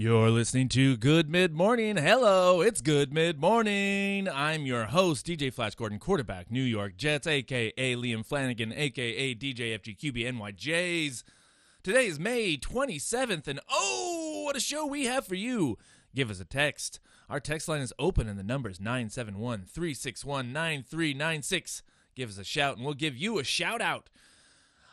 You're listening to Good Mid Morning. Hello, it's Good Mid Morning. I'm your host, DJ Flash Gordon, quarterback, New York Jets, aka Liam Flanagan, aka DJ FGQB NYJs. Today is May 27th, and oh, what a show we have for you! Give us a text. Our text line is open, and the number is 971 361 9396. Give us a shout, and we'll give you a shout out.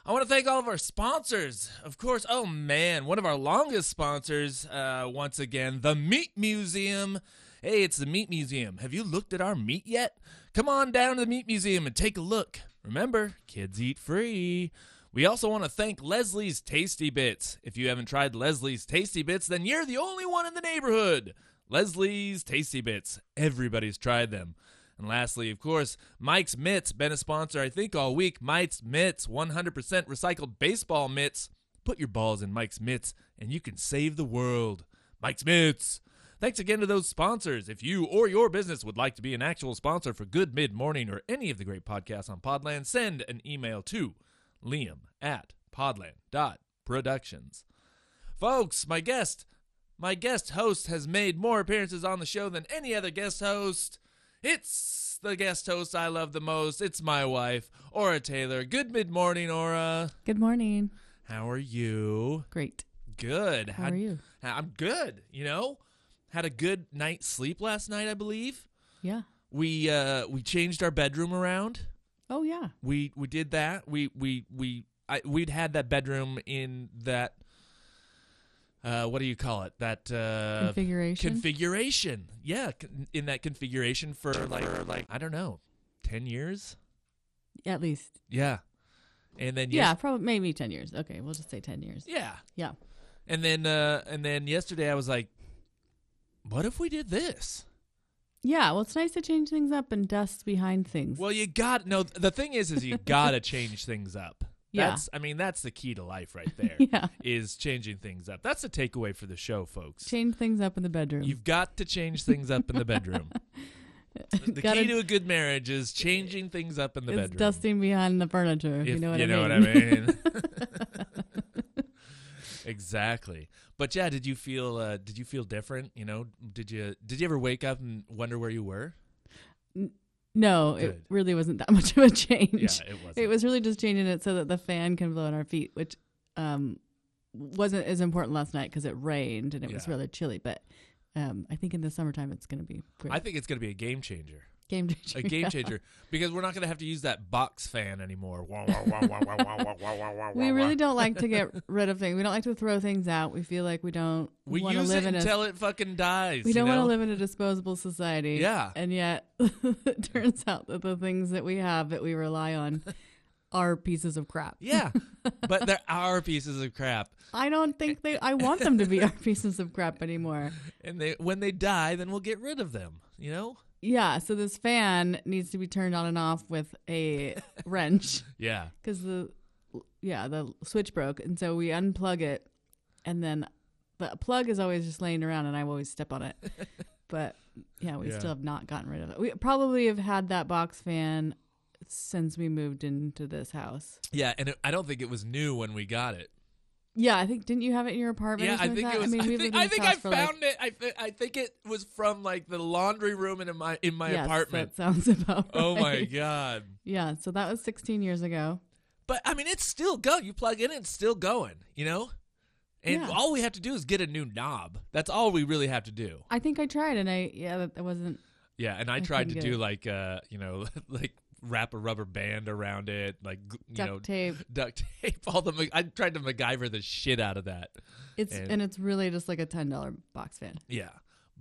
I want to thank all of our sponsors. Of course, oh man, one of our longest sponsors, uh, once again, the Meat Museum. Hey, it's the Meat Museum. Have you looked at our meat yet? Come on down to the Meat Museum and take a look. Remember, kids eat free. We also want to thank Leslie's Tasty Bits. If you haven't tried Leslie's Tasty Bits, then you're the only one in the neighborhood. Leslie's Tasty Bits. Everybody's tried them. And lastly, of course, Mike's Mitts, been a sponsor, I think, all week. Mike's Mitts, 100% recycled baseball mitts. Put your balls in Mike's Mitts, and you can save the world. Mike's Mitts. Thanks again to those sponsors. If you or your business would like to be an actual sponsor for Good Mid Morning or any of the great podcasts on Podland, send an email to liam at podland.productions. Folks, my guest, my guest host has made more appearances on the show than any other guest host. It's the guest host I love the most. It's my wife, Aura Taylor. Good mid morning, Aura. Good morning. How are you? Great. Good. How are you? I'm good. You know, had a good night's sleep last night, I believe. Yeah. We uh we changed our bedroom around. Oh yeah. We we did that. We we we I, we'd had that bedroom in that uh, what do you call it? That uh, Configuration? Configuration. Yeah, in that configuration for like like I don't know, ten years. At least. Yeah, and then Yeah, yes- probably maybe ten years. Okay, we'll just say ten years. yeah, Yeah. and then uh, and then yesterday I was like, what if we did this? Yeah. Well, it's nice to change things up and dust behind things. Well, you got no. The thing is, is you gotta change things up. Yeah. That's, I mean, that's the key to life right there. Yeah. Is changing things up. That's the takeaway for the show, folks. Change things up in the bedroom. You've got to change things up in the bedroom. the Gotta- key to a good marriage is changing things up in the it's bedroom. dusting behind the furniture. If, If you know what you I know mean. what I mean. exactly. But yeah, did you feel uh, did you feel different? You know, did you did you ever wake up and wonder where you were? No, Good. it really wasn't that much of a change. Yeah, it was. It was really just changing it so that the fan can blow on our feet, which um, wasn't as important last night because it rained and it was Yeah. rather chilly. But um, I think in the summertime it's going to be great. I think it's going to be a game changer. Game changer. A game changer. Because we're not going to have to use that box fan anymore. we really don't like to get rid of things. We don't like to throw things out. We feel like we don't. We use live it in until it fucking dies. We don't want to live in a disposable society. Yeah. And yet, it turns out that the things that we have that we rely on are pieces of crap. Yeah, but they're our pieces of crap. I don't think they. I want them to be our pieces of crap anymore. And they, when they die, then we'll get rid of them. You know. Yeah, so this fan needs to be turned on and off with a wrench Yeah. because the yeah the switch broke, and so we unplug it, and then the plug is always just laying around, and I always step on it. but yeah, we Yeah. still have not gotten rid of it. We probably have had that box fan since we moved into this house. Yeah, and it, I don't think it was new when we got it. Yeah, I think didn't you have it in your apartment? Yeah, or I think like it was. I, I mean, we've think, I, think I for, like- found it. I, thi- I think it was from like the laundry room in my in my yes, apartment. That sounds about Oh my god! Yeah, so that was 16 years ago. But I mean, it's still go. You plug in, it's still going. You know, and Yeah. all we have to do is get a new knob. That's all we really have to do. I think I tried, and I yeah, that, that wasn't. Yeah, and I, I tried to do it. like uh, you know, like wrap a rubber band around it, like you Duct know, tape. duct tape. All the I tried to MacGyver the shit out of that. It's And- and, it's really just like a ten dollar box fan, Yeah,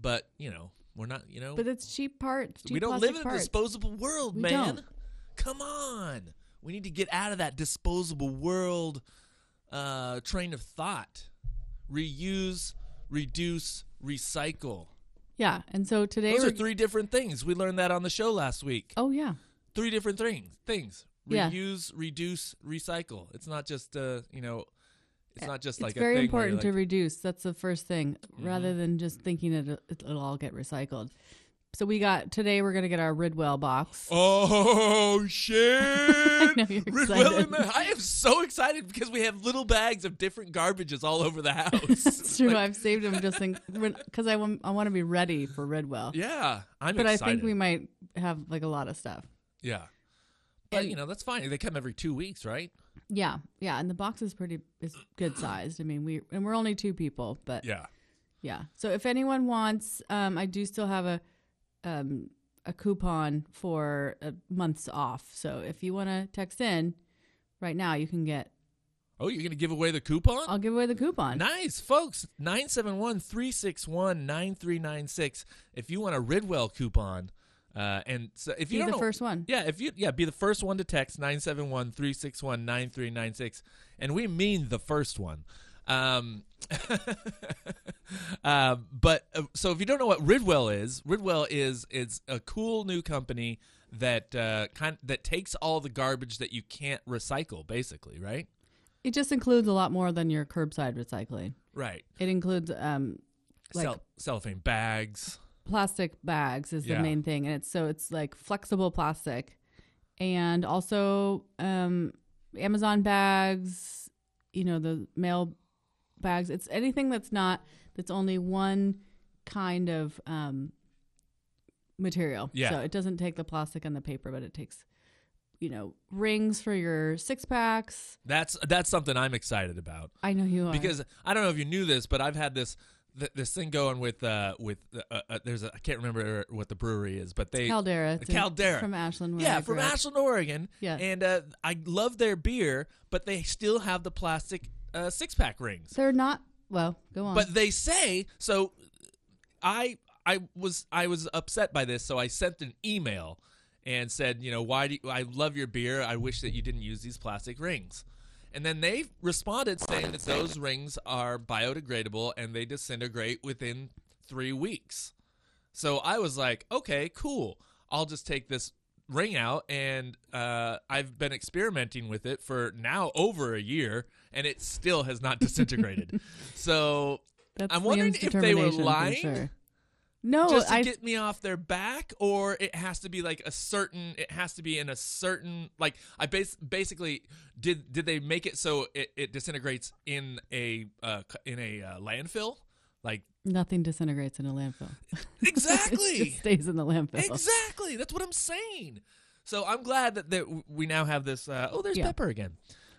but you know, we're not. You know, but it's cheap parts. Cheap we don't live in a disposable world, We man. don't. Come on, we need to get out of that disposable world uh, train of thought. Reuse, reduce, recycle. Yeah, and so today Those are three different things. We learned that on the show last week. oh yeah, Three different things. Things. Yeah. Reuse, reduce, recycle. It's not just uh, you know, it's not just it's like very a thing important to like- Mm-hmm. reduce. That's the first thing, rather than just thinking it it'll all get recycled. So we got today. We're gonna get our Ridwell box. Oh shit! know, you're Ridwell excited. the- I am so excited because we have little bags of different garbages all over the house. It's true. I've saved them just because I want I want to be ready for Ridwell. yeah, I'm but excited. I think we might have like a lot of stuff. Yeah, but And- you know that's fine. They come every two weeks, right? Yeah, yeah, and the box is pretty is good sized. I mean, we and we're only two people, but Yeah. yeah. So if anyone wants, um, I do still have a um a coupon for a month's off. So if you want to text in right now, you can get. Oh, you're gonna give away the coupon? I'll give away the coupon. Nice, folks. 971 361 9396. If you want a Ridwell coupon, uh, and so if Be you don't the know, first one. Yeah, if you yeah, be the first one to text 971-361-9396 and we mean the first one. Um um but uh, so if you don't know what Ridwell is, Ridwell is it's a cool new company that uh kind that takes all the garbage that you can't recycle basically, right? It just includes a lot more than your curbside recycling. Right. It includes um like Cell, cellophane bags. Plastic bags is Yeah. the main thing and it's so it's like flexible plastic and also um amazon bags you know the mail bags it's anything that's not that's only one kind of um material Yeah. so it doesn't take the plastic and the paper but it takes you know rings for your six packs That's that's something I'm excited about. i know you are because I don't know if you knew this, but I've had this th- this thing going with uh with uh, uh, there's a I can't remember what the brewery is, but they caldera Caldera. from ashland yeah from up. Ashland, Oregon. Yeah. and uh, I love their beer, but they still have the plastic uh, six pack rings. they're not well go on But they say so. I I was I was upset by this, so I sent an email and said, you know, why do you, I love your beer? I wish that you didn't use these plastic rings. And then they responded saying that those rings are biodegradable and they disintegrate within three weeks. So I was like, okay, cool. I'll just take this ring out, and uh, I've been experimenting with it for now over a year, and it still has not disintegrated. so That's I'm wondering Liam's if they were lying sure. No, just to I get me off their back, or it has to be like a certain. It has to be in a certain like. I bas- basically did. Did they make it so it, it disintegrates in a uh, in a uh, landfill? Like nothing disintegrates in a landfill. it exactly. just stays in the landfill. Exactly. That's what I'm saying. So I'm glad that, that we now have this. Uh, oh, there's Yeah. Pepper again.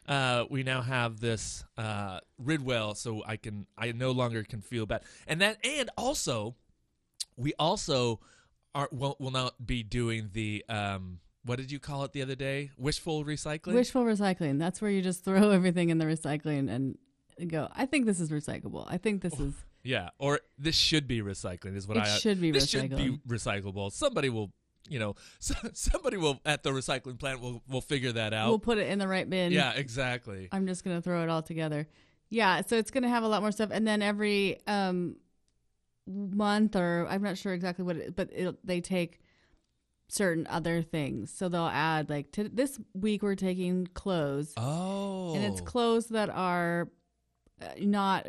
Uh, we now have this uh, Ridwell, so I can I no longer can feel bad, and that and also we also are will, will not be doing the um what did you call it the other day wishful recycling Wishful recycling. That's where you just throw everything in the recycling and go. I think this is recyclable. I think this is. yeah or this should be recycling is what It I should be this should be recycling. recyclable somebody will you know somebody will at the recycling plant will will figure that out We'll put it in the right bin. Yeah, exactly. I'm just gonna throw it all together. Yeah, so it's gonna have a lot more stuff, and then every um month or I'm not sure exactly what, it, but they take certain other things. So they'll add like to this week we're taking clothes, Oh, and it's clothes that are uh, not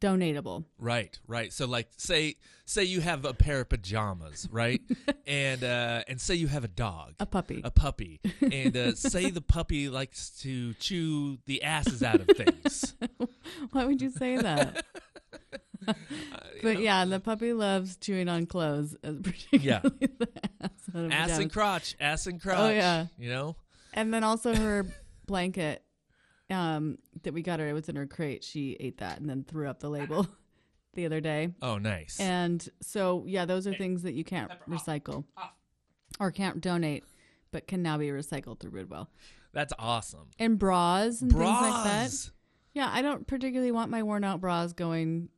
donatable. right, right. So, like, say, say you have a pair of pajamas, right, and uh, and say you have a dog, A puppy. a puppy, and uh, say the puppy likes to chew the asses out of things. Why would you say that? Uh, but know, yeah, the puppy loves chewing on clothes, uh, particularly the ass, ass and crotch, ass and crotch. Oh, yeah. you know. And then also her blanket um, that we got her, it was in her crate. She ate that and then threw up the label the other day. Oh, nice. And so, yeah, those are things that you can't recycle or can't donate, but can now be recycled through Ridwell. That's awesome. And bras and things like that. Yeah, I don't particularly want my worn out bras going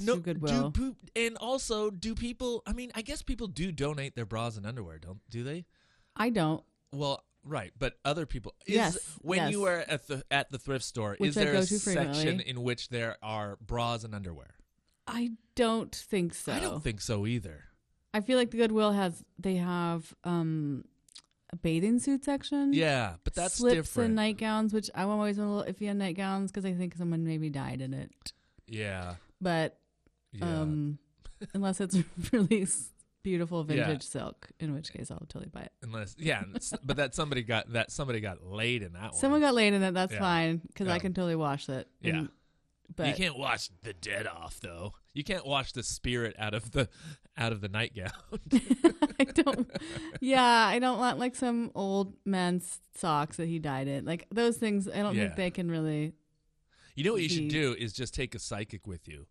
No, to Goodwill. do and also do people? I mean, I guess people do donate their bras and underwear, don't do they? I don't. Well, right, but other people. Is, Yes, When yes. you are at the at the thrift store, Which is there a section in which there are bras and underwear? I don't think so. I don't think so either. I feel like the Goodwill has they have um bathing suit section. Yeah, but that's slips different. and nightgowns, which I'm always a little iffy on nightgowns because I think someone maybe died in it. yeah, But yeah. um, unless it's really beautiful Yeah. vintage silk. In which case, I'll totally buy it. Unless, yeah, but that somebody got that somebody got laid in that one. Someone one. got laid in it. That's Yeah. fine because Yeah. I can totally wash it. Yeah. But you can't wash the dead off though. You can't wash the spirit out of the out of the nightgown. I don't. Yeah, I don't want like some old man's socks that he dyed in. Like those things, I don't Yeah. think they can really. You know what you should do is just take a psychic with you,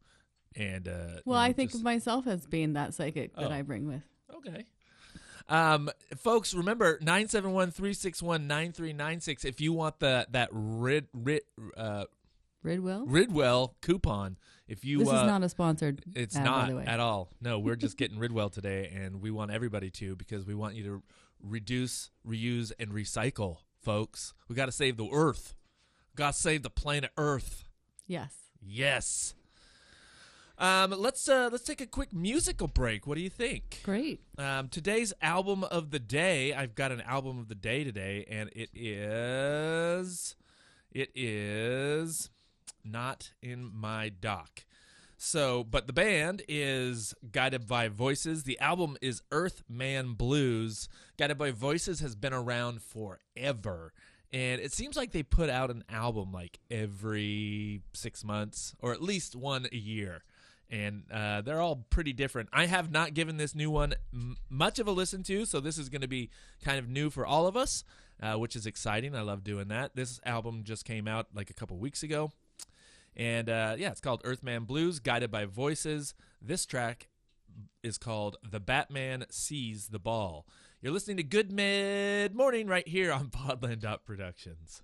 and uh, you Well, know, I think just- of myself as being that psychic that Oh. I bring with. Okay. Um, folks, remember 971-361-9396 if you want the that Rid, Rid, uh, Ridwell. Ridwell coupon. If you this uh, is not a sponsored. it's ad, not by the way. at all. No, we're just getting Ridwell today and we want everybody to because we want you to reduce, reuse and recycle, folks. We got to save the earth. Got to save the planet Earth. Yes. Yes. Um, let's uh, let's take a quick musical break. What do you think? Great. Um, today's album of the day. I've got an album of the day today, and it is it is not in my doc. So, but the band is Guided by Voices. The album is Earthman Blues. Guided by Voices has been around forever. And it seems like they put out an album like every six months, or at least one a year and uh, they're all pretty different. I have not given this new one m- much of a listen to, so this is going to be kind of new for all of us, uh, which is exciting. I love doing that. This album just came out like a couple weeks ago, and uh, yeah, it's called Earthman Blues, guided by voices. This track is called "The Batman Sees the Ball." You're listening to Good Mid Morning right here on Podland Productions.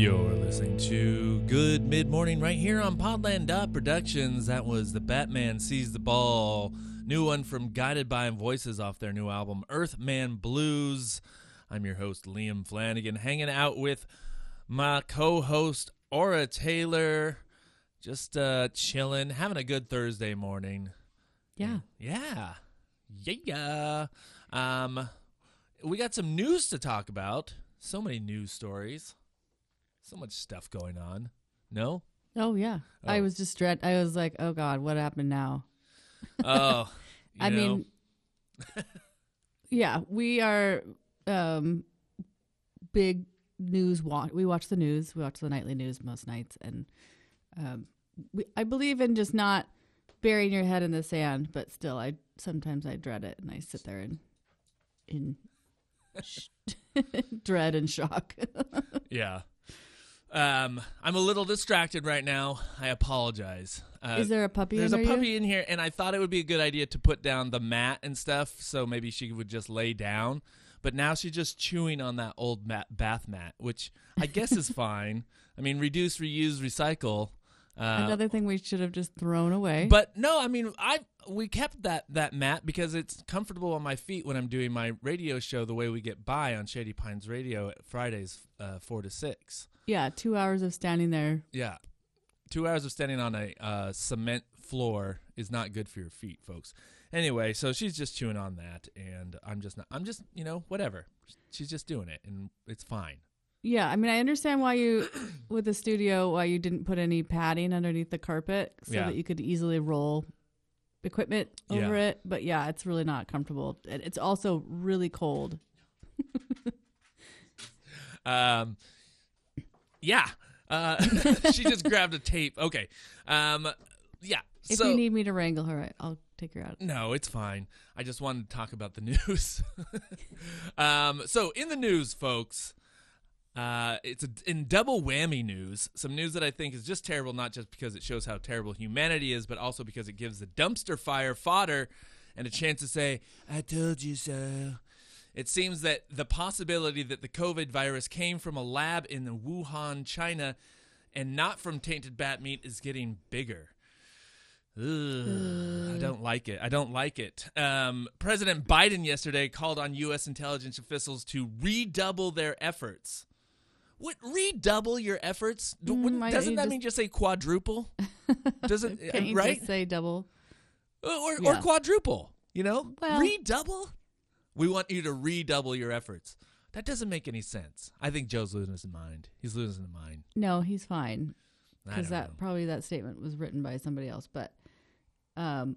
You're listening to Good Mid Morning right here on Podland Dot Productions. That was the Batman Sees the Ball, new one from Guided by Voices off their new album Earthman Blues. I'm your host Liam Flanagan, hanging out with my co-host Aura Taylor, just uh, chilling, having a good Thursday morning. Yeah. Yeah. Yeah. Um, we got some news to talk about. So many news stories. So much stuff going on. No? Oh yeah. I Oh. was just dread. I was like, oh god, what happened now? Oh. I know. mean, yeah, we are um big news watch. We watch the news. We watch the nightly news most nights, and um, we, I believe in just not burying your head in the sand. But still, I sometimes I dread it, and I sit there in in sh- dread and shock. yeah. Um, I'm a little distracted right now. I apologize. Uh, Is there a puppy? There's a there puppy in here, and I thought it would be a good idea to put down the mat and stuff, so maybe she would just lay down. But now she's just chewing on that old mat, bath mat, which I guess is fine. I mean, reduce, reuse, recycle. Uh, Another thing we should have just thrown away. but no, I mean, I we kept that that mat because it's comfortable on my feet when I'm doing my radio show the way we get by on Shady Pines Radio at Fridays, uh, four to six. Yeah, two hours of standing there. Yeah. Two hours of standing on a uh, cement floor is not good for your feet, folks. Anyway, so she's just chewing on that, and I'm just not. I'm just, you know, whatever. She's just doing it, and it's fine. Yeah, I mean, I understand why you, with the studio, why you didn't put any padding underneath the carpet so Yeah. that you could easily roll equipment over Yeah. it. But yeah, it's really not comfortable. It's also really cold. Um, yeah. Uh, she just grabbed a tape. Okay. Um, yeah. If so you need me to wrangle her, I'll take her out. No, it's fine. I just wanted to talk about the news. um, so, in the news, folks, uh, it's a, in double whammy news. Some news that I think is just terrible, not just because it shows how terrible humanity is, but also because it gives the dumpster fire fodder and a chance to say, I told you so. It seems that the possibility that the COVID virus came from a lab in Wuhan, China, and not from tainted bat meat is getting bigger. Ugh, I don't like it. I don't like it. Um, President Biden yesterday called on U.S. intelligence officials to redouble their efforts. What redouble your efforts? Mm, wouldn't- why don't doesn't that just- mean just say quadruple? Doesn't right? just say double? or or Yeah. quadruple? You know, Well- redouble. We want you to redouble your efforts. That doesn't make any sense. I think Joe's losing his mind. He's losing his mind. No, he's fine. Because that know. probably that statement was written by somebody else but um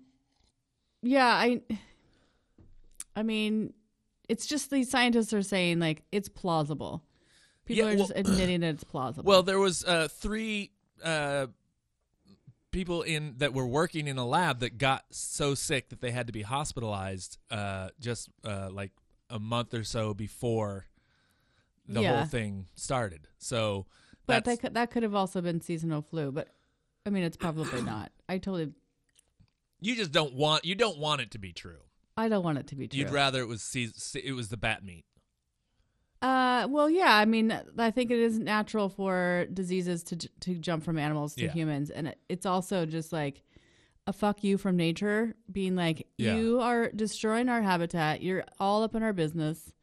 yeah i i mean it's just these scientists are saying like it's plausible people Yeah, are just admitting that it's plausible Well, there was uh, three uh, people in that were working in a lab that got so sick that they had to be hospitalized uh, just uh, like a month or so before the Yeah. whole thing started. So but that's, that could, that could have also been seasonal flu but i mean it's probably not i totally you just don't want you don't want it to be true. i don't want it to be true You'd rather it was seas- it was the bat meat. Uh, well, yeah. I mean, I think it is natural for diseases to to jump from animals to Yeah. humans, and it's also just like a fuck you from nature, being like, Yeah. you are destroying our habitat. You're all up in our business.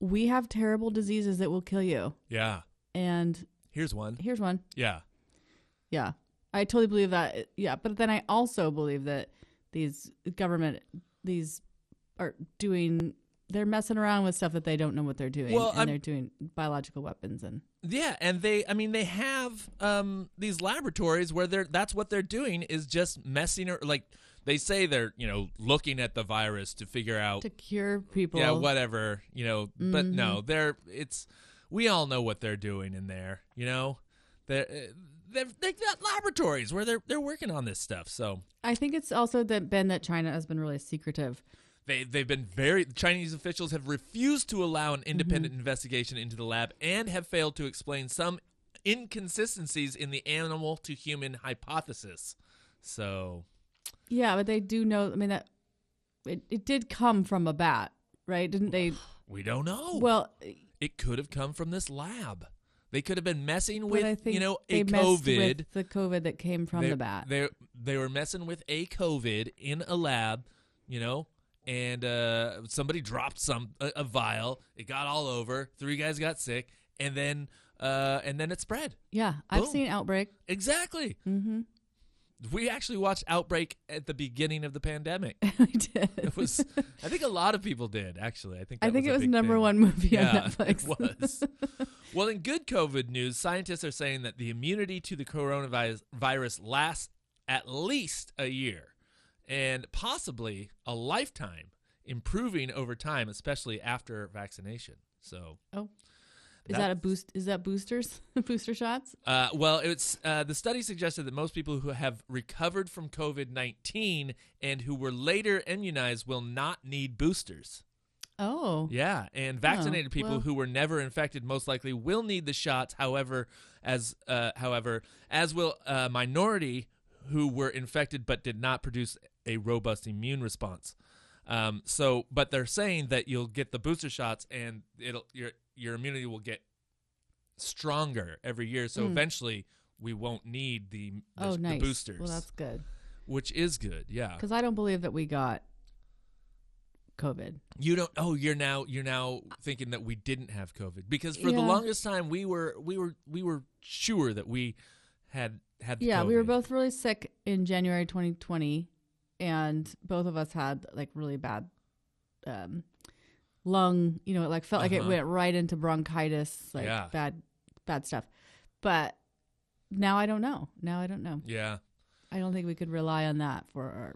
We have terrible diseases that will kill you, Yeah. and Here's one. here's one. Yeah. Yeah, I totally believe that. Yeah, but then I also believe that these government these are doing. They're messing around with stuff that they don't know what they're doing, Well, and I'm- they're doing biological weapons and. Yeah, and they I mean they have um these laboratories where they're that's what they're doing is just messing or like they say they're, you know, looking at the virus to figure out to cure people. yeah, whatever, you know, but Mm-hmm. no, they're it's we all know what they're doing in there, you know. They're uh, they've they've got laboratories where they're they're working on this stuff. So I think it's also that been that China has been really secretive. They they've been very Chinese officials have refused to allow an independent Mm-hmm. investigation into the lab and have failed to explain some inconsistencies in the animal to human hypothesis. So Yeah, but they do know. I mean that it, it did come from a bat, right? Didn't they? we don't know. Well, it could have come from this lab. They could have been messing with I think you know they a messed COVID. with the COVID that came from they, the bat. They they were messing with a COVID in a lab, you know, and uh, somebody dropped some a, a vial. It got all over. Three guys got sick, and then uh, and then it spread. Yeah, I've seen Outbreak. Exactly. Mm-hmm. We actually watched Outbreak at the beginning of the pandemic. I did. It was. I think a lot of people did. Actually, I think. I think was it was number thing. one movie Yeah, on Netflix. it was. well, in good COVID news, scientists are saying that the immunity to the coronavirus virus lasts at least a year and possibly a lifetime, improving over time, especially after vaccination. So, oh, is that a boost? Is that boosters? Booster shots? uh, well, it's uh, the study suggested that most people who have recovered from COVID nineteen and who were later immunized will not need boosters. Oh, Yeah, and vaccinated people well- who were never infected most likely will need the shots. However, as uh, however, as will a minority who were infected but did not produce a robust immune response. Um, so, but they're saying that you'll get the booster shots and it'll your your immunity will get stronger every year. So Mm. eventually, we won't need the the, oh, the boosters, Well, that's good which is good. Yeah, because I don't believe that we got COVID. You don't. Oh, you're now you're now thinking that we didn't have COVID because for the longest time we were we were we were sure that we had had. Yeah, we were both really sick in January 2020, and both of us had like really bad um, lung. You know, it like felt like it Uh-huh. went right into bronchitis, like Yeah. bad, bad stuff. But now I don't know. Now I don't know. Yeah. I don't think we could rely on that for our.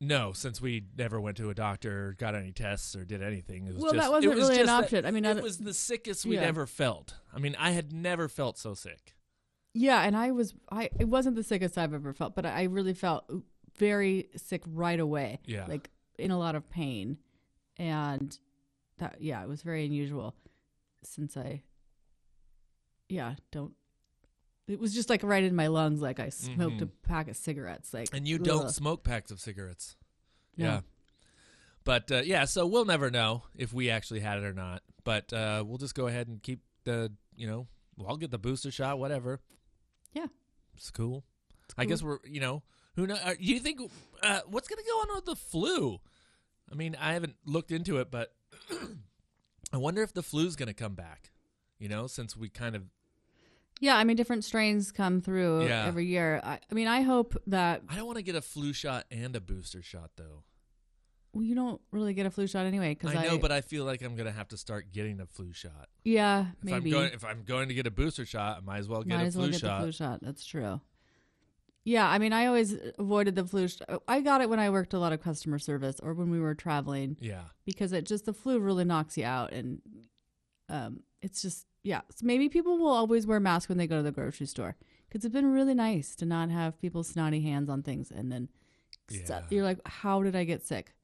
No, since we never went to a doctor, got any tests, or did anything. It was Well, just, that wasn't was really an that- option. I mean, it I- was the sickest we'd Yeah. ever felt. I mean, I had never felt so sick. Yeah, and I was I. It wasn't the sickest I've ever felt, but I really felt very sick right away. Yeah. like in a lot of pain, and that yeah, it was very unusual since I. Yeah, don't. It was just like right in my lungs, like I smoked a Mhm. pack of cigarettes. Like, And you don't smoke packs of cigarettes. No. Yeah. But uh, yeah, so we'll never know if we actually had it or not. But uh, we'll just go ahead and keep the, you know, well, I'll get the booster shot, whatever. Yeah. It's cool. It's I guess we're, you know, who know? Uh, you think uh, what's going to go on with the flu? I mean, I haven't looked into it, but I wonder if the flu's going to come back. You know, since we kind of, Yeah, I mean, different strains come through Yeah. every year. I, I mean, I hope that I don't want to get a flu shot and a booster shot though. well, you don't really get a flu shot anyway. Because I know, but I feel like I'm going to have to start getting a flu shot. yeah, If maybe I'm going, if I'm going to get a booster shot, I might as well get Might a flu well get shot. flu shot. That's true. Yeah, I mean, I always avoided the flu. Sh- I got it when I worked a lot of customer service or when we were traveling Yeah, because it just the flu really knocks you out, and um, it's just yeah. So maybe people will always wear masks when they go to the grocery store because it's been really nice to not have people snotty hands on things, and then st- Yeah. you're like, how did I get sick?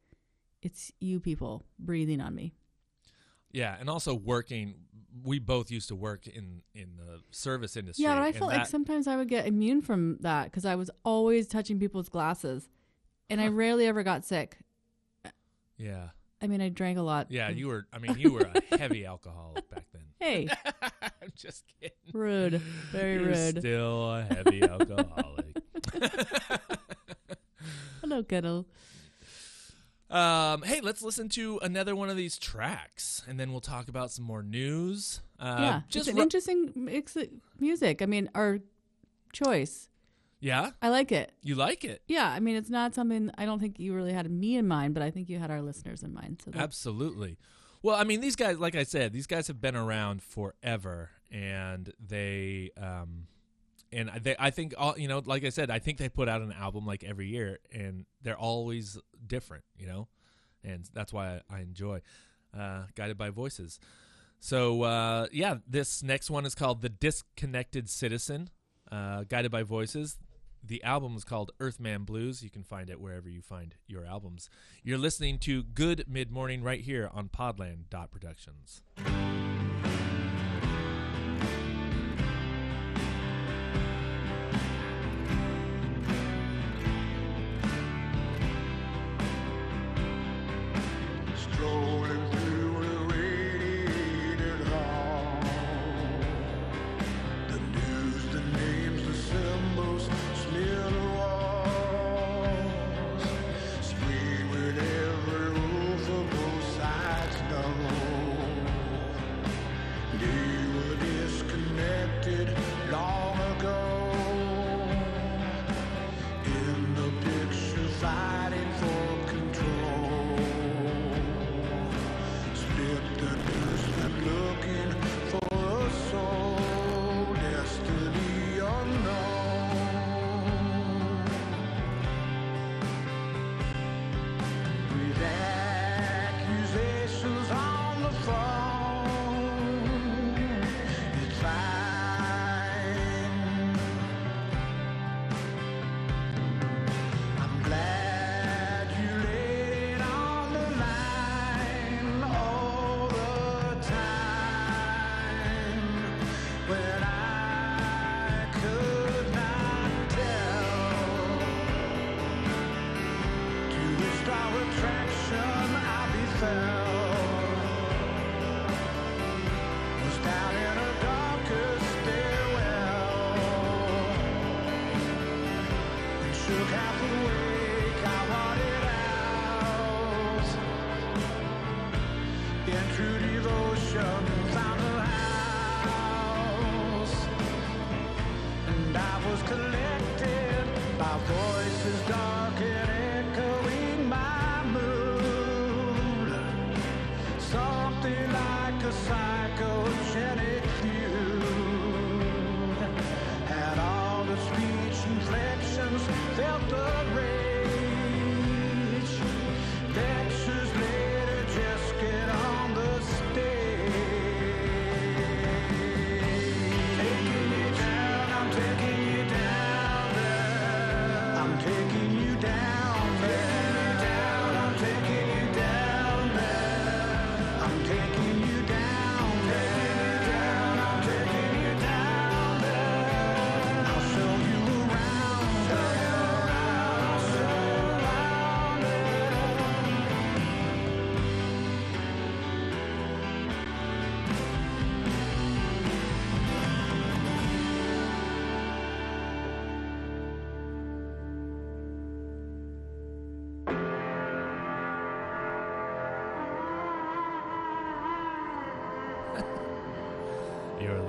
It's you people breathing on me. yeah, and also working. We both used to work in in the service industry. Yeah, but I felt like sometimes I would get immune from that because I was always touching people's glasses, and I rarely ever got sick. Yeah, I mean, I drank a lot. yeah. You were. I mean, you were a heavy alcoholic back then. hey, I'm just kidding. rude, very You're rude. Still a heavy alcoholic. Hello, Kettle. Um, hey, let's listen to another one of these tracks, and then we'll talk about some more news. Uh, yeah, just it's an ru- interesting mix of music. I mean, our choice. yeah. I like it. You like it? Yeah, I mean, it's not something I don't think you really had me in mind, but I think you had our listeners in mind. So Absolutely. Well, I mean, these guys, like I said, these guys have been around forever, and they, um, and they, I think, all you know, like I said, I think they put out an album like every year, and they're always different, you know, and that's why I, I enjoy uh, Guided by Voices. So uh, yeah, this next one is called "The Disconnected Citizen," uh, Guided by Voices. The album is called Earthman Blues. You can find it wherever you find your albums. You're listening to Good Mid Morning right here on Podland Productions.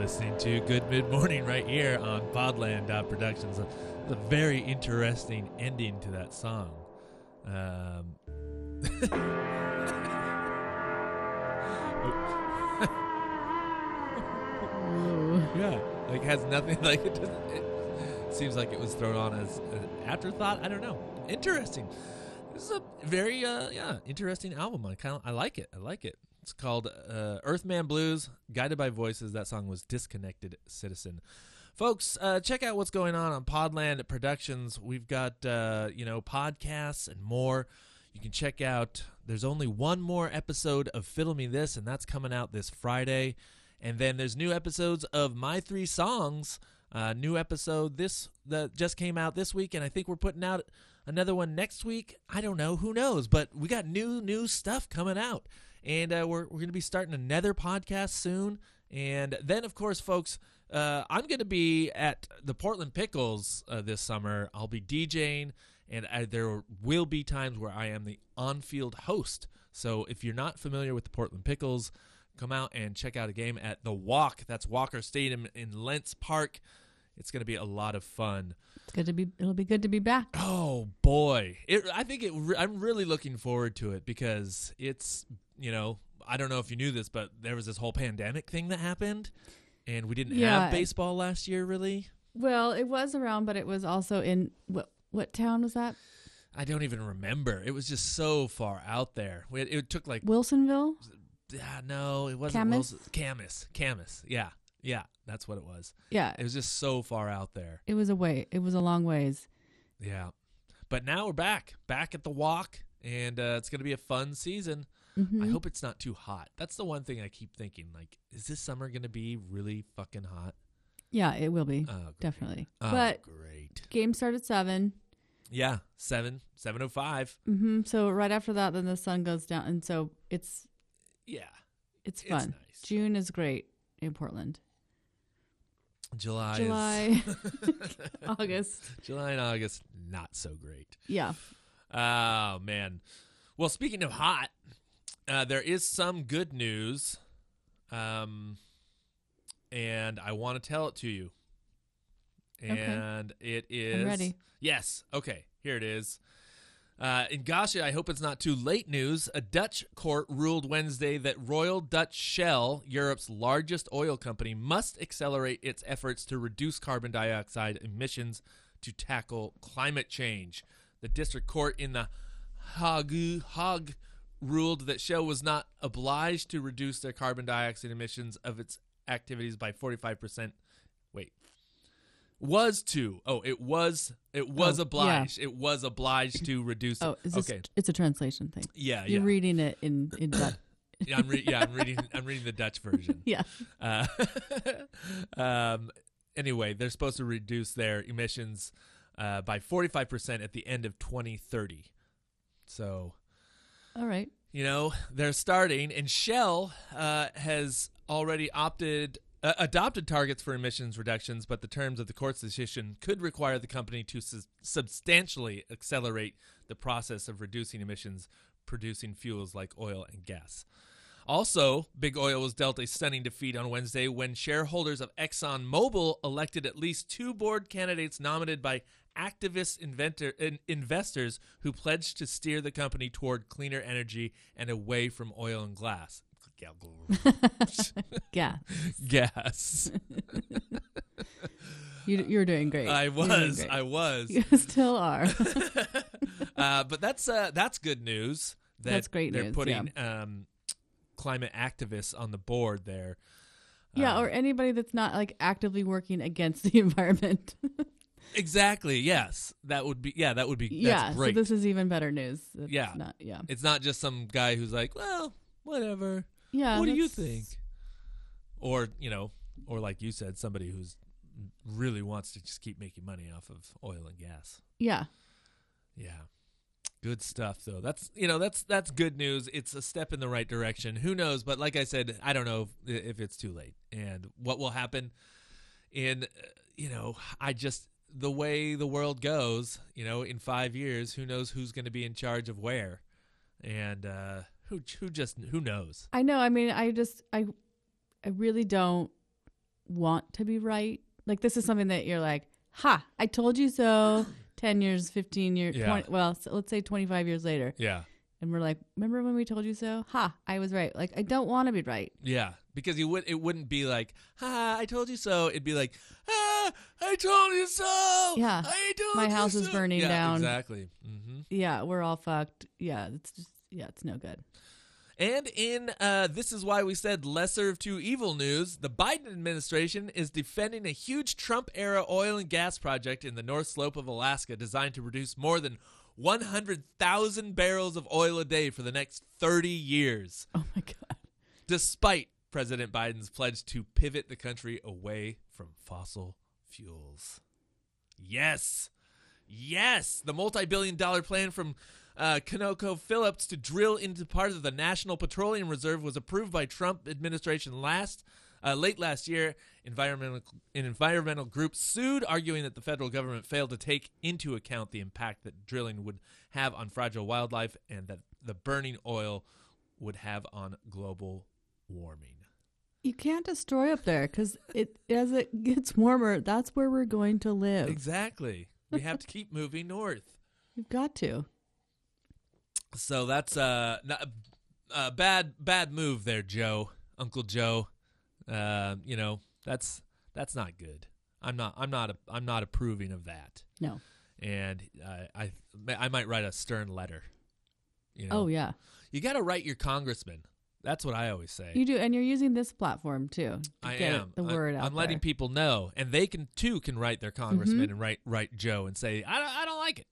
Listening to Good Mid Morning right here on Podland Productions. It's a very interesting ending to that song. Um, yeah, like has nothing like it. Doesn't, it seems like it was thrown on as an afterthought. I don't know. Interesting. This is a very uh, yeah interesting album. I kind of I like it. I like it. It's called uh, Earthman Blues, guided by voices. That song was Disconnected Citizen. Folks, uh, check out what's going on on Podland Productions. We've got uh, you know podcasts and more. You can check out. There's only one more episode of Fiddle Me This, and that's coming out this Friday. And then there's new episodes of My Three Songs. Uh, new episode this that just came out this week, and I think we're putting out another one next week. I don't know, who knows? But we got new new stuff coming out, and uh, we're we're going to be starting another podcast soon. And then, of course, folks, uh, I'm going to be at the Portland Pickles uh, this summer. I'll be DJing, and I, there will be times where I am the on-field host. So if you're not familiar with the Portland Pickles, come out and check out a game at the Walk. That's Walker Stadium in Lents Park. It's going to be a lot of fun. It's good to be. It'll be good to be back. Oh boy, it, I think it. I'm really looking forward to it because it's you know I don't know if you knew this, but there was this whole pandemic thing that happened, and we didn't Yeah. have baseball last year. Really, Well, it was around, but it was also in what what town was that? I don't even remember. It was just so far out there. It, it took like Wilsonville. ah, no, it wasn't Camas? Wilson- Camas, Camas. Yeah, yeah, that's what it was. Yeah, It was just so far out there. it was a way. It was a long ways. Yeah, but now we're back, back at the walk, and uh, it's gonna be a fun season. Mhm. I hope it's not too hot. That's the one thing I keep thinking. Like, is this summer gonna be really fucking hot? Yeah, it will be Oh, definitely. Oh, but great. game started at seven. Yeah, seven, seven oh five. hmm So right after that, then the sun goes down, and so it's Yeah, it's It's fun. nice. June is great in Portland. July. July, August. July and August, not so great. Yeah. Oh man. Well, speaking of hot, uh, there is some good news, um, and I want to tell it to you. Okay. And it is ready. Yes. Okay. Here it is. Uh, in Gosha, I hope it's not too late news. A Dutch court ruled Wednesday that Royal Dutch Shell, Europe's largest oil company, must accelerate its efforts to reduce carbon dioxide emissions to tackle climate change. The district court in the Hague, Hague ruled that Shell was not obliged to reduce their carbon dioxide emissions of its activities by 45%. Wait. Was to. Oh, it was it was Oh, obliged. It was obliged to reduce Oh, is this, Okay. it's a translation thing. Yeah, yeah. You're yeah. reading it in in Dutch. yeah, I'm re- yeah, I'm reading I'm reading the Dutch version. yeah. Uh, um, anyway, they're supposed to reduce their emissions uh, by 45% at the end of 2030. So, All right. you know, they're starting, and Shell uh, has already opted. Uh, adopted targets for emissions reductions, but the terms of the court's decision could require the company to sus- substantially accelerate the process of reducing emissions producing fuels like oil and gas. Also, Big Oil was dealt a stunning defeat on Wednesday when shareholders of ExxonMobil elected at least two board candidates nominated by activist inventor, in, investors who pledged to steer the company toward cleaner energy and away from oil and glass. Yeah. gas. You you're doing great. I was. great. I was. You still are. uh, but that's uh, that's good news. That That's great they're news, putting um, climate activists on the board there. yeah, Um, or anybody that's not like actively working against the environment. Exactly. Yes, that would be. Yeah, that would be. That's yeah. great. So this is even better news. It's Yeah. Not, yeah. it's not just some guy who's like, well, whatever. Yeah. what do you think? Or you know, or like you said, somebody who's really wants to just keep making money off of oil and gas. Yeah. Yeah. Good stuff though. That's you know that's that's good news. It's a step in the right direction. Who knows? But like I said, I don't know if, if it's too late and what will happen. In uh, you know, I just the way the world goes. You know, in five years, who knows who's going to be in charge of where, and uh, who who just who knows. I know. I mean, I just I I really don't want to be right. Like this is something that you're like, "Ha, I told you so." 10 years, 15 years, Yeah. 20, well, so let's say 25 years later. Yeah. And we're like, "Remember when we told you so?" Ha, I was right. Like I don't want to be right. Yeah, because you would it wouldn't be like, "Ha, I told you so." It'd be like, "Ah, I told you so." Yeah. I told My house is burning Yeah, down. Exactly. Mm-hmm. Yeah, we're all fucked. Yeah, it's just yeah, it's no good. And in uh, this is why we said lesser of two evil news, the Biden administration is defending a huge Trump era oil and gas project in the North Slope of Alaska designed to produce more than 100,000 barrels of oil a day for the next 30 years, Oh my god. despite President Biden's pledge to pivot the country away from fossil fuels. Yes. Yes. The multi billion dollar plan from uh, ConocoPhillips to drill into part of the National Petroleum Reserve was approved by Trump administration last uh, late last year. Environmental an environmental group sued, arguing that the federal government failed to take into account the impact that drilling would have on fragile wildlife and that the burning oil would have on global warming. You can't destroy up there because it as it gets warmer, that's where we're going to live. Exactly. We have to keep moving north. We've got to. So that's uh, not, a bad bad move there, Joe, Uncle Joe. Uh, you know that's that's not good. I'm not I'm not I'm not approving of that. No. And uh, I I might write a stern letter. You know, Oh yeah, you got to write your congressman. That's what I always say. you do, and you're using this platform too to I get am the I- word out. I'm letting there. people know, and they can too can write their congressman and write write Joe and say I don't, I don't like it.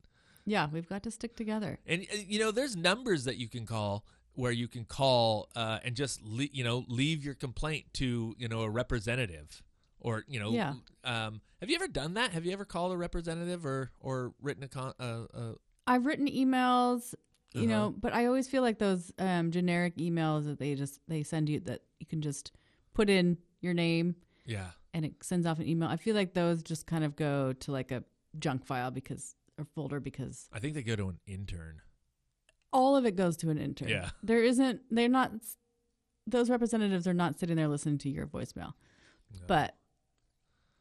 Yeah, we've got to stick together. And uh, you know, there's numbers that you can call where you can call uh, and just le- you know leave your complaint to you know a representative or you know. Yeah. Um, have you ever done that? Have you ever called a representative or or written a con? Uh, uh, I've written emails, you Uh-huh. know, but I always feel like those um, generic emails that they just they send you that you can just put in your name yeah. and it sends off an email. I feel like those just kind of go to like a junk file because folder because I think they go to an intern. all of it goes to an intern. Yeah. There isn't they're not those representatives are not sitting there listening to your voicemail. No. But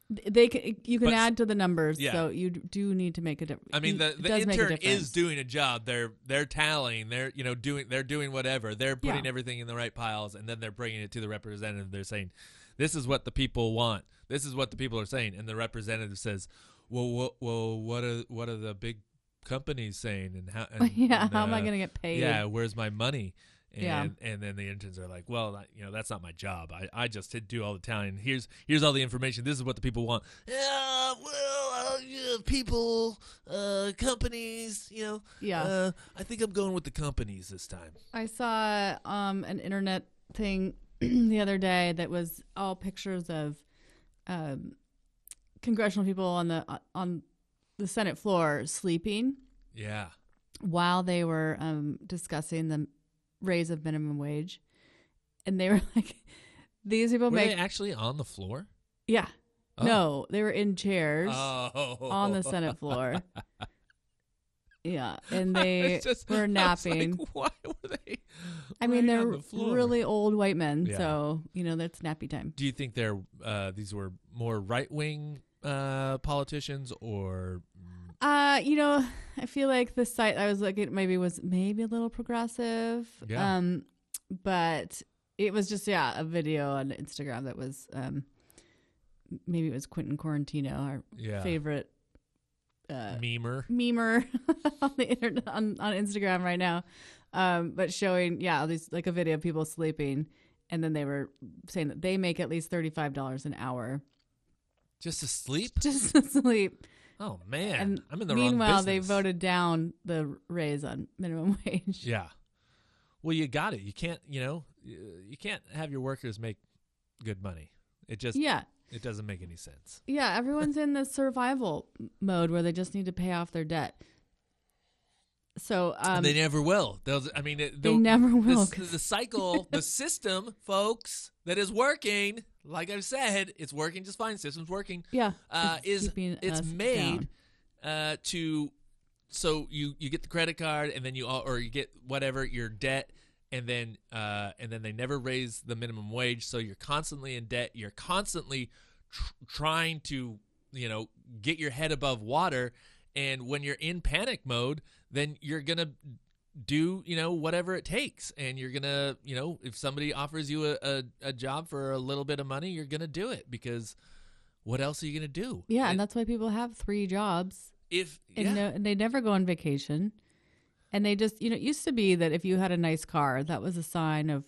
They can, you can But- add to the numbers, Yeah. so you do need to make a difference. I mean, the, the intern is doing a job. They're they're tallying. They're you know doing they're doing whatever. They're putting Yeah. everything in the right piles, and then they're bringing it to the representative. They're saying, "This is what the people want. This is what the people are saying." And the representative says, "Well, what well what are what are the big companies saying? And how? And, yeah, and, how am I uh, going to get paid? Yeah, where's my money?" And, Yeah. and then the interns are like, well, you know, that's not my job. I, I just do all the tallying. Here's here's all the information. This is what the people want. Yeah, well, uh, yeah, people, uh, companies, you know. Yeah. Uh, I think I'm going with the companies this time. I saw um, an internet thing the other day that was all pictures of um, congressional people on the on the Senate floor sleeping Yeah. while they were um, discussing the raise of minimum wage, and they were like, "These people Were make they actually on the floor? yeah." Oh. No, they were in chairs Oh. on the Senate floor. Yeah, and they just- were napping. like, why were they? I mean, they're the really old white men, Yeah. so you know that's nappy time. Do you think they're uh, these were more right wing uh, politicians or? Uh, you know, I feel like the site I was looking at maybe was maybe a little progressive. Yeah. Um, but it was just yeah a video on Instagram that was um maybe it was Quentin Quarantino, our Yeah. favorite uh Memer. memer on the internet on, on Instagram right now. Um, but showing yeah these like a video of people sleeping, and then they were saying that they make at least thirty five dollars an hour Just to sleep? just to sleep. Oh man, and I'm in the meanwhile, wrong they voted down the raise on minimum wage. Yeah. Well, you got it. You can't, you know, you can't have your workers make good money. It just Yeah. it doesn't make any sense. Yeah. Everyone's in the survival mode where they just need to pay off their debt. So, um, they never will. They'll, I mean, it, they never will. The, the cycle, the system, folks, that is working. Like I've said, it's working just fine. System's working. yeah. Uh, it's is it's made uh, to so you you get the credit card and then you all, or you get whatever your debt and then uh, and then they never raise the minimum wage so you're constantly in debt you're constantly tr- trying to you know get your head above water and when you're in panic mode then you're gonna do you know whatever it takes and you're gonna you know if somebody offers you a, a, a job for a little bit of money you're gonna do it because what else are you gonna do Yeah. And And that's why people have three jobs if and, yeah. no, and they never go on vacation. And they just, you know, it used to be that if you had a nice car, that was a sign of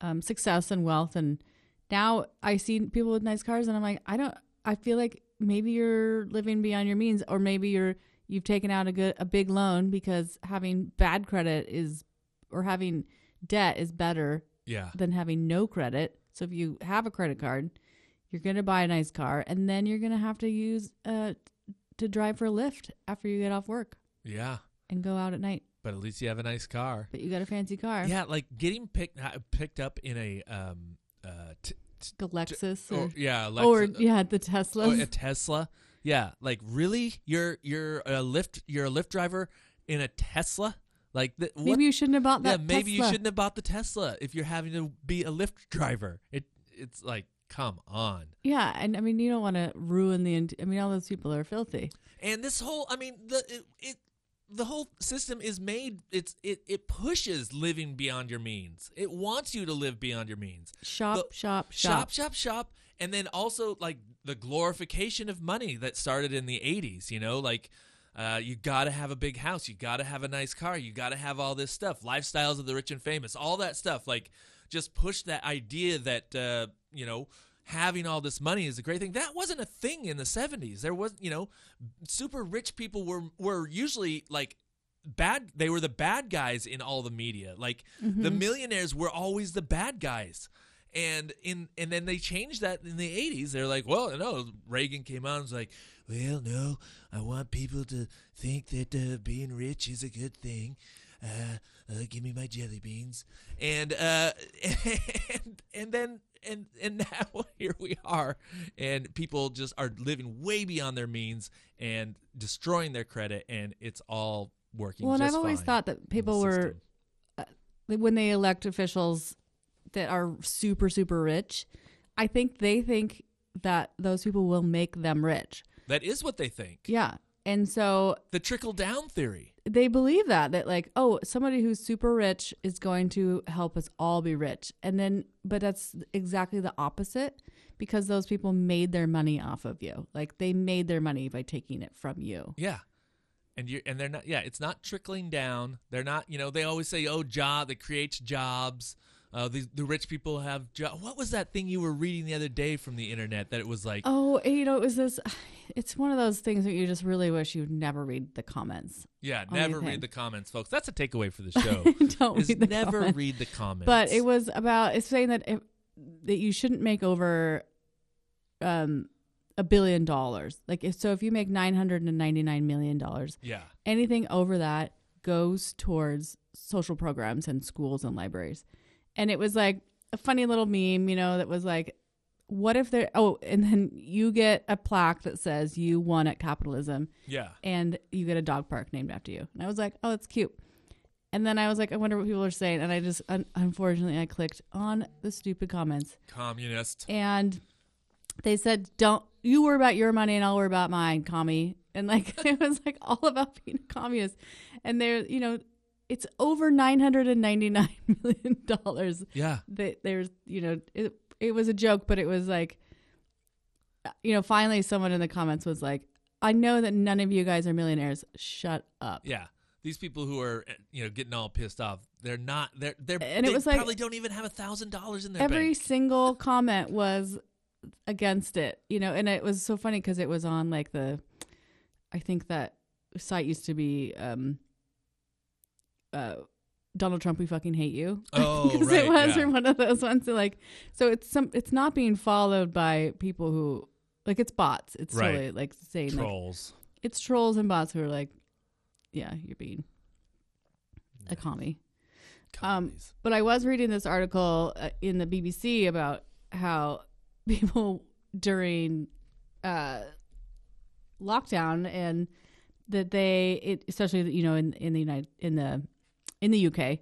um, success and wealth. And now I see people with nice cars, and I'm like, I don't. I feel like maybe you're living beyond your means, or maybe you're you've taken out a good a big loan because having bad credit is, or having debt is better yeah. than having no credit. So if you have a credit card, you're going to buy a nice car, and then you're going to have to use uh to drive for a Lyft after you get off work. Yeah. And go out at night. but at least you have a nice car. But you got a fancy car, yeah like getting picked picked up in a um uh t- t- like a Lexus or, or, yeah or Lexus- yeah, the Tesla. a Tesla yeah like really you're you're a Lyft you're a Lyft driver in a Tesla like the, what maybe you shouldn't have bought that. yeah maybe you shouldn't have bought the Tesla if you're having to be a Lyft driver it it's like come on Yeah, and I mean you don't want to ruin the. I mean all those people are filthy. and this whole i mean the it, it the whole system is made it's it it pushes living beyond your means. It wants you to live beyond your means. Shop, The- shop, shop. Shop. shop shop. And then also like the glorification of money that started in the 80s you know like uh, you got to have a big house. You got to have a nice car. You got to have all this stuff. Lifestyles of the rich and famous all that stuff. Like just push that idea that uh, you know having all this money is a great thing. That wasn't a thing in the 70s there was you know super rich people were were usually like bad they were the bad guys in all the media. Like the millionaires were always the bad guys. And in and then they changed that in the 80s they're like well no reagan came out and was like well no i want people to think that uh, being rich is a good thing. Uh, uh, give me my jelly beans. And uh and and then and and now here we are and people just are living way beyond their means and destroying their credit and it's all working Well, and I've always thought that people were system. Uh, when they elect officials that are super super rich, I think they think that those people will make them rich. That is what they think. Yeah. And so The trickle down theory. they believe that that like oh somebody who's super rich is going to help us all be rich and then but that's exactly the opposite because those people made their money off of you like they made their money by taking it from you Yeah. And you and they're not yeah, it's not trickling down. They're not, you know, they always say, "Oh, job that creates jobs." Uh, the the rich people have. What was that thing you were reading the other day from the internet that it was like, oh you know it was this it's one of those things that you just really wish you'd never read the comments yeah, never anything. read the comments, folks. That's a takeaway for the show. don't read the never comments. read the comments. but it was about it's saying that it, that you shouldn't make over um a billion dollars like if so if you make 999 million dollars yeah. anything over that goes towards social programs and schools and libraries. And it was like a funny little meme, you know, that was like, what if there, oh, and then you get a plaque that says you won at capitalism Yeah. and you get a dog park named after you. And I was like, oh, that's cute. And then I was like, I wonder what people are saying. And I just, un- unfortunately, I clicked on the stupid comments Communist. and they said, "Don't you worry about your money, and I'll worry about mine, commie." And like it was like all about being a communist, and they're you know, it's over nine hundred and ninety nine million dollars. Yeah. That there's you know, it it was a joke, but it was like, you know, finally someone in the comments was like, "I know that none of you guys are millionaires. Shut up." Yeah. These people who are, you know, getting all pissed off, they're not. They're they're. And it they was like- probably don't even have a thousand dollars in their every bank. single comment was against it you know and it was so funny because it was on like the i think that site used to be um uh donald trump we fucking hate you Oh, because right, it was yeah. or one of those ones that, like so it's some it's not being followed by people who like it's bots it's Right. totally like saying like Trolls. it's trolls and bots who are like yeah you're being a commie um, but I was reading this article uh, in the BBC about how people during uh, lockdown and that they, it, especially you know in in the United in the in the UK,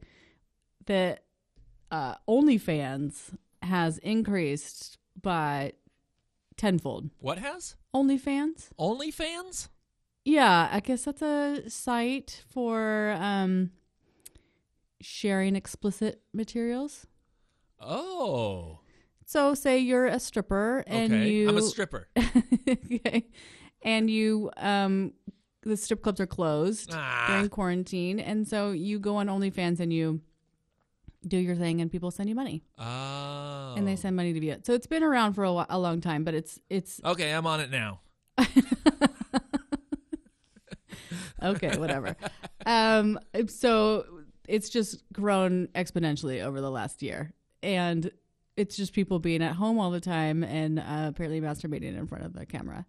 that uh, OnlyFans has increased by tenfold. what has OnlyFans, OnlyFans? yeah, I guess that's a site for um, sharing explicit materials. Oh, So say you're a stripper and okay. you I'm a stripper. okay. And you um the strip clubs are closed Ah. during quarantine and so you go on OnlyFans and you do your thing and people send you money Oh. and they send money to you. So it's been around for a, a long time but it's it's Okay, I'm on it now. okay, whatever. um so it's just grown exponentially over the last year and it's just people being at home all the time and uh, apparently masturbating in front of the camera.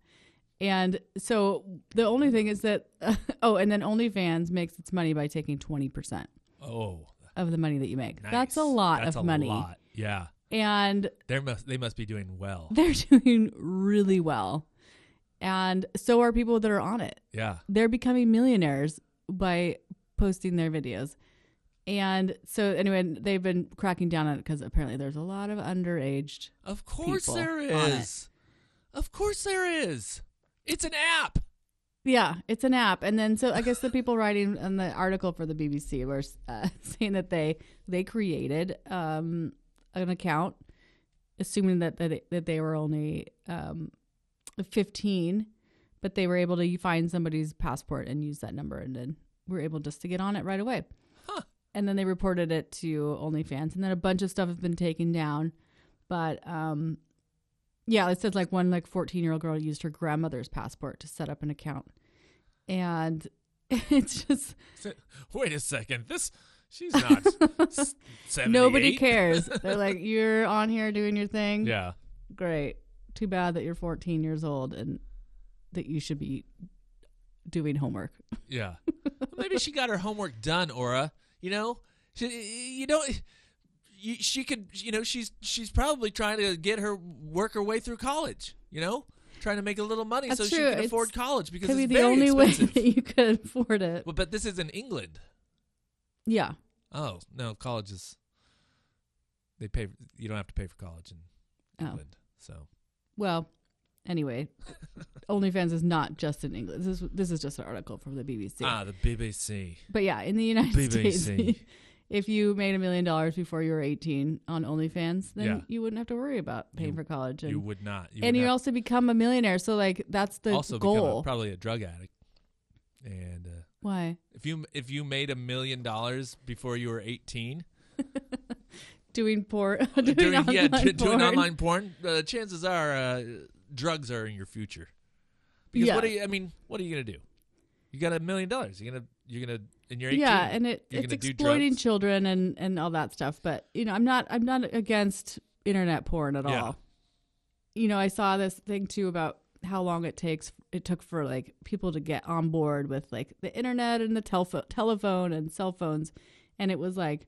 And so the only thing is that oh, and then OnlyFans makes its money by taking 20% Oh, of the money that you make. nice. That's a lot That's of a money. lot. Yeah, And they must they must be doing well. they're doing really well. And so are people that are on it. Yeah. they're becoming millionaires by posting their videos. And so anyway, they've been cracking down on it because apparently there's a lot of underage. Of course there is. Of course there is. It's an app. Yeah, it's an app, and then so I guess the people writing in the article for the BBC were uh, saying that they they created um, an account, assuming that that, it, that they were only um, 15, but they were able to find somebody's passport and use that number, and then were able just to get on it right away. Huh. And then they reported it to OnlyFans, and then a bunch of stuff has been taken down, but um, yeah, it says like one like 14 year old girl used her grandmother's passport to set up an account. And it's just Wait a second. This she's not 78. nobody cares. They're like, you're on here doing your thing. Yeah. Great. Too bad that you're 14 years old and that you should be doing homework. Yeah. Maybe she got her homework done, Aura. You know, she, you don't. She could, you know, she's she's probably trying to get her work her way through college. You know, trying to make a little money That's so she true. can It's- afford college because Could be it's the only expensive. way that you could afford it. Well, but this is in England. Yeah. Oh no, college is. They pay. You don't have to pay for college in Oh. England. So well, anyway, OnlyFans is not just in england This is, this is just an article from the BBC. Ah, the BBC. But yeah, in the United BBC. States, if you made a million dollars before you were 18 on OnlyFans, then Yeah. you wouldn't have to worry about paying for college. And, You would not. You and would you not also become a millionaire. So, like, that's the also become a- goal. probably a drug addict. And uh, Why? if you if you made a million dollars before you were eighteen, Doing porn. doing, doing, online yeah, d- doing porn. online porn, uh, chances are uh, drugs are in your future. Because Yeah. what are you? I mean, what are you gonna do? You got a million dollars. You're gonna you're gonna and you're 18. Yeah, and it, it's exploiting children and, and all that stuff. But you know, I'm not I'm not against internet porn at Yeah. all. You know, I saw this thing too about how long it takes it took for like people to get on board with like the internet and the telefo- telephone and cell phones, and it was like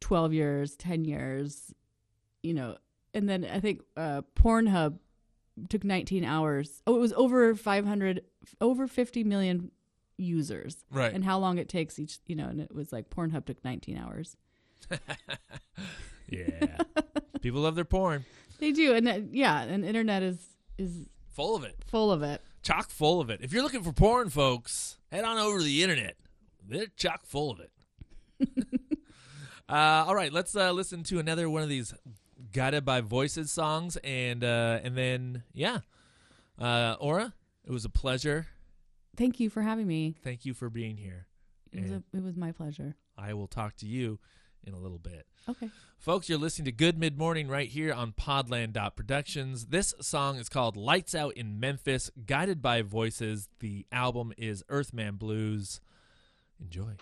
twelve years, ten years, you know. And then I think uh, Pornhub took 19 hours. Oh, it was over 500, over 50 million users right. and how long it takes each you know and it was like pornhub took 19 hours yeah, people love their porn. they do and uh, yeah and internet is is Full of it, full of it chock full of it. If you're looking for porn, folks, head on over to the internet. They're chock full of it. uh, all right, let's uh, listen to another one of these guided by voices songs, and uh, and then yeah, uh, Aura, it was a pleasure. Thank you for having me Thank you for being here. it was, a, it was my pleasure I will talk to you in a little bit. okay Folks, you're listening to Good Mid Morning right here on Podland Productions. This song is called Lights Out in Memphis, guided by voices. The album is Earthman Blues. Enjoy.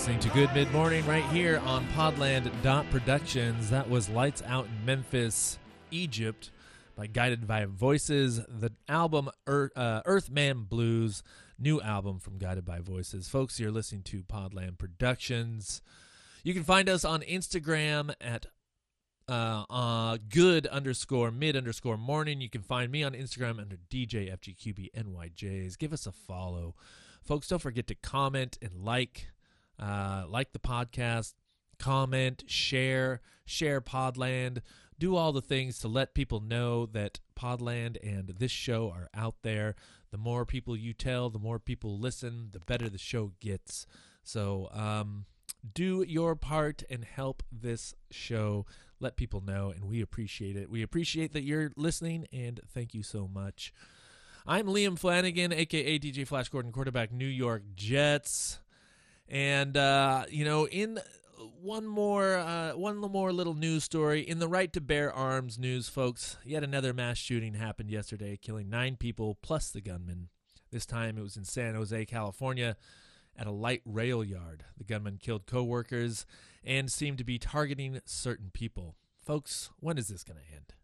Listening to Good Mid Morning right here on Podland Productions. That was Lights Out in Memphis, Egypt, by Guided by Voices. The album Earth, uh, Earthman Blues, new album from Guided by Voices. Folks, you're listening to Podland Productions. You can find us on Instagram at uh, uh, good underscore mid underscore morning. You can find me on Instagram under DJ FGQBNYJs. Give us a follow. Folks, don't forget to comment and like. Uh, like the podcast, comment, share, share Podland. Do all the things to let people know that Podland and this show are out there. The more people you tell, the more people listen, the better the show gets. So, um, do your part and help this show. Let people know, and we appreciate it. We appreciate that you're listening, and thank you so much. I'm Liam Flanagan, aka DJ Flash Gordon, quarterback, New York Jets. And uh, you know, in one more uh, one more little news story in the right to bear arms news, folks. Yet another mass shooting happened yesterday, killing nine people plus the gunman. This time it was in San Jose, California, at a light rail yard. The gunman killed coworkers and seemed to be targeting certain people. Folks, when is this going to end?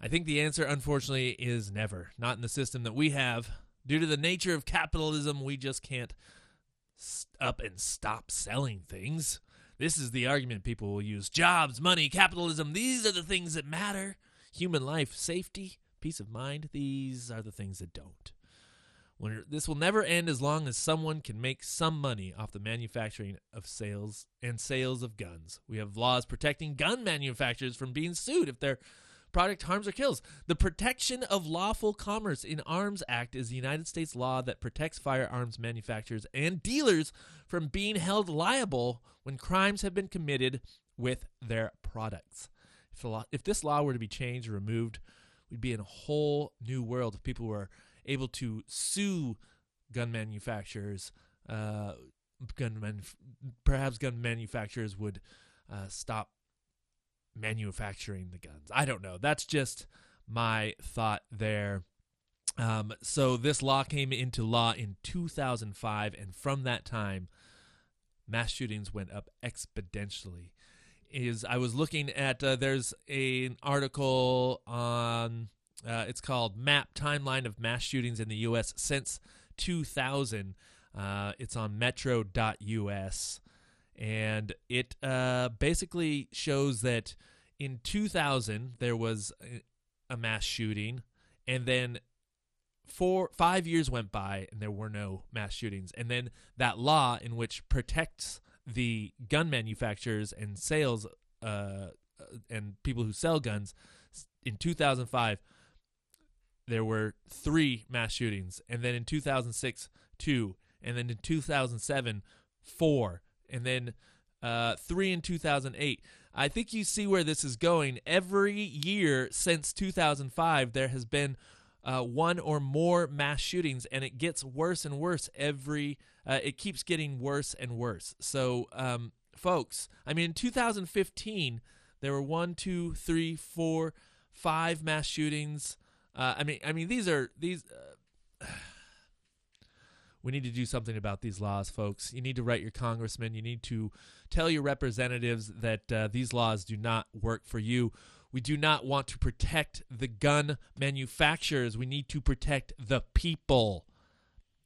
I think the answer, unfortunately, is never. Not in the system that we have. Due to the nature of capitalism, we just can't up and stop selling things. This is the argument people will use. Jobs, money, capitalism, these are the things that matter. Human life, safety, peace of mind, these are the things that don't. When this will never end as long as someone can make some money off the manufacturing of sales and sales of guns. We have laws protecting gun manufacturers from being sued if their product harms or kills. The Protection of Lawful Commerce in Arms Act is the United States law that protects firearms manufacturers and dealers from being held liable when crimes have been committed with their products. If, law, if this law were to be changed or removed, we'd be in a whole new world if people were able to sue gun manufacturers. Uh, gun perhaps gun manufacturers would uh, stop manufacturing the guns. I don't know. That's just my thought there. Um, so this law came into law in 2005, and from that time, mass shootings went up exponentially. Is I was looking at uh, there's a, an article on uh, it's called Map Timeline of Mass Shootings in the U.S. since 2000. Uh, it's on Metro.us, and it uh, basically shows that in 2000 there was a, mass shooting, and then four five years went by and there were no mass shootings, and then that law in which protects the gun manufacturers and sales uh, and people who sell guns in 2005 there were three mass shootings, and then in 2006, two, and then in 2007, four, and then uh, three in 2008. I think you see where this is going. Every year since 2005, there has been uh, one or more mass shootings, and it gets worse and worse every. Uh, it keeps getting worse and worse. So, um, folks, I mean, in 2015, there were one, two, three, four, five mass shootings. Uh, I mean, I mean, these are these. We need to do something about these laws, folks. You need to write your congressman. You need to tell your representatives that uh, these laws do not work for you. We do not want to protect the gun manufacturers. We need to protect the people.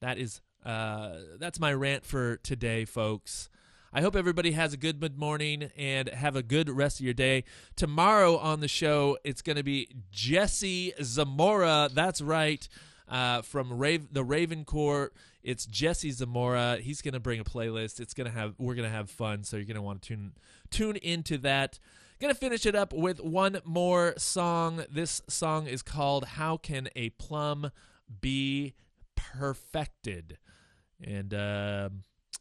That is, uh, that's my rant for today, folks. I hope everybody has a good mid morning and have a good rest of your day. Tomorrow on the show, it's going to be Jesse Zamora. That's right, uh, from Rave, the Raven Court. It's Jesse Zamora. He's going to bring a playlist. It's going to have we're going to have fun, so you're going to want to tune tune into that. Gonna finish it up with one more song. This song is called "How Can a Plumb Be Perfected," and uh,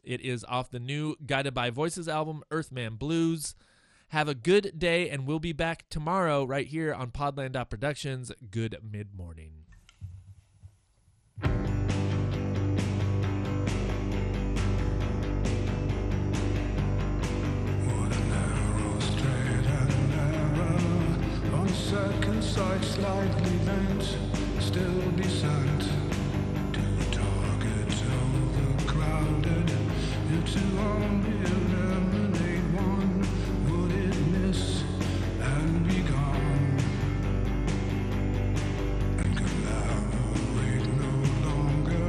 it is off the new Guided by Voices album, Earthman Blues. Have a good day, and we'll be back tomorrow right here on Podland Productions. Good mid morning. second sight slightly bent, still be sent to targets overcrowded. If to only eliminate one, would it miss and be gone? And collaborate no longer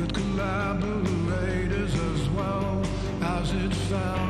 with collaborators as well as it fell.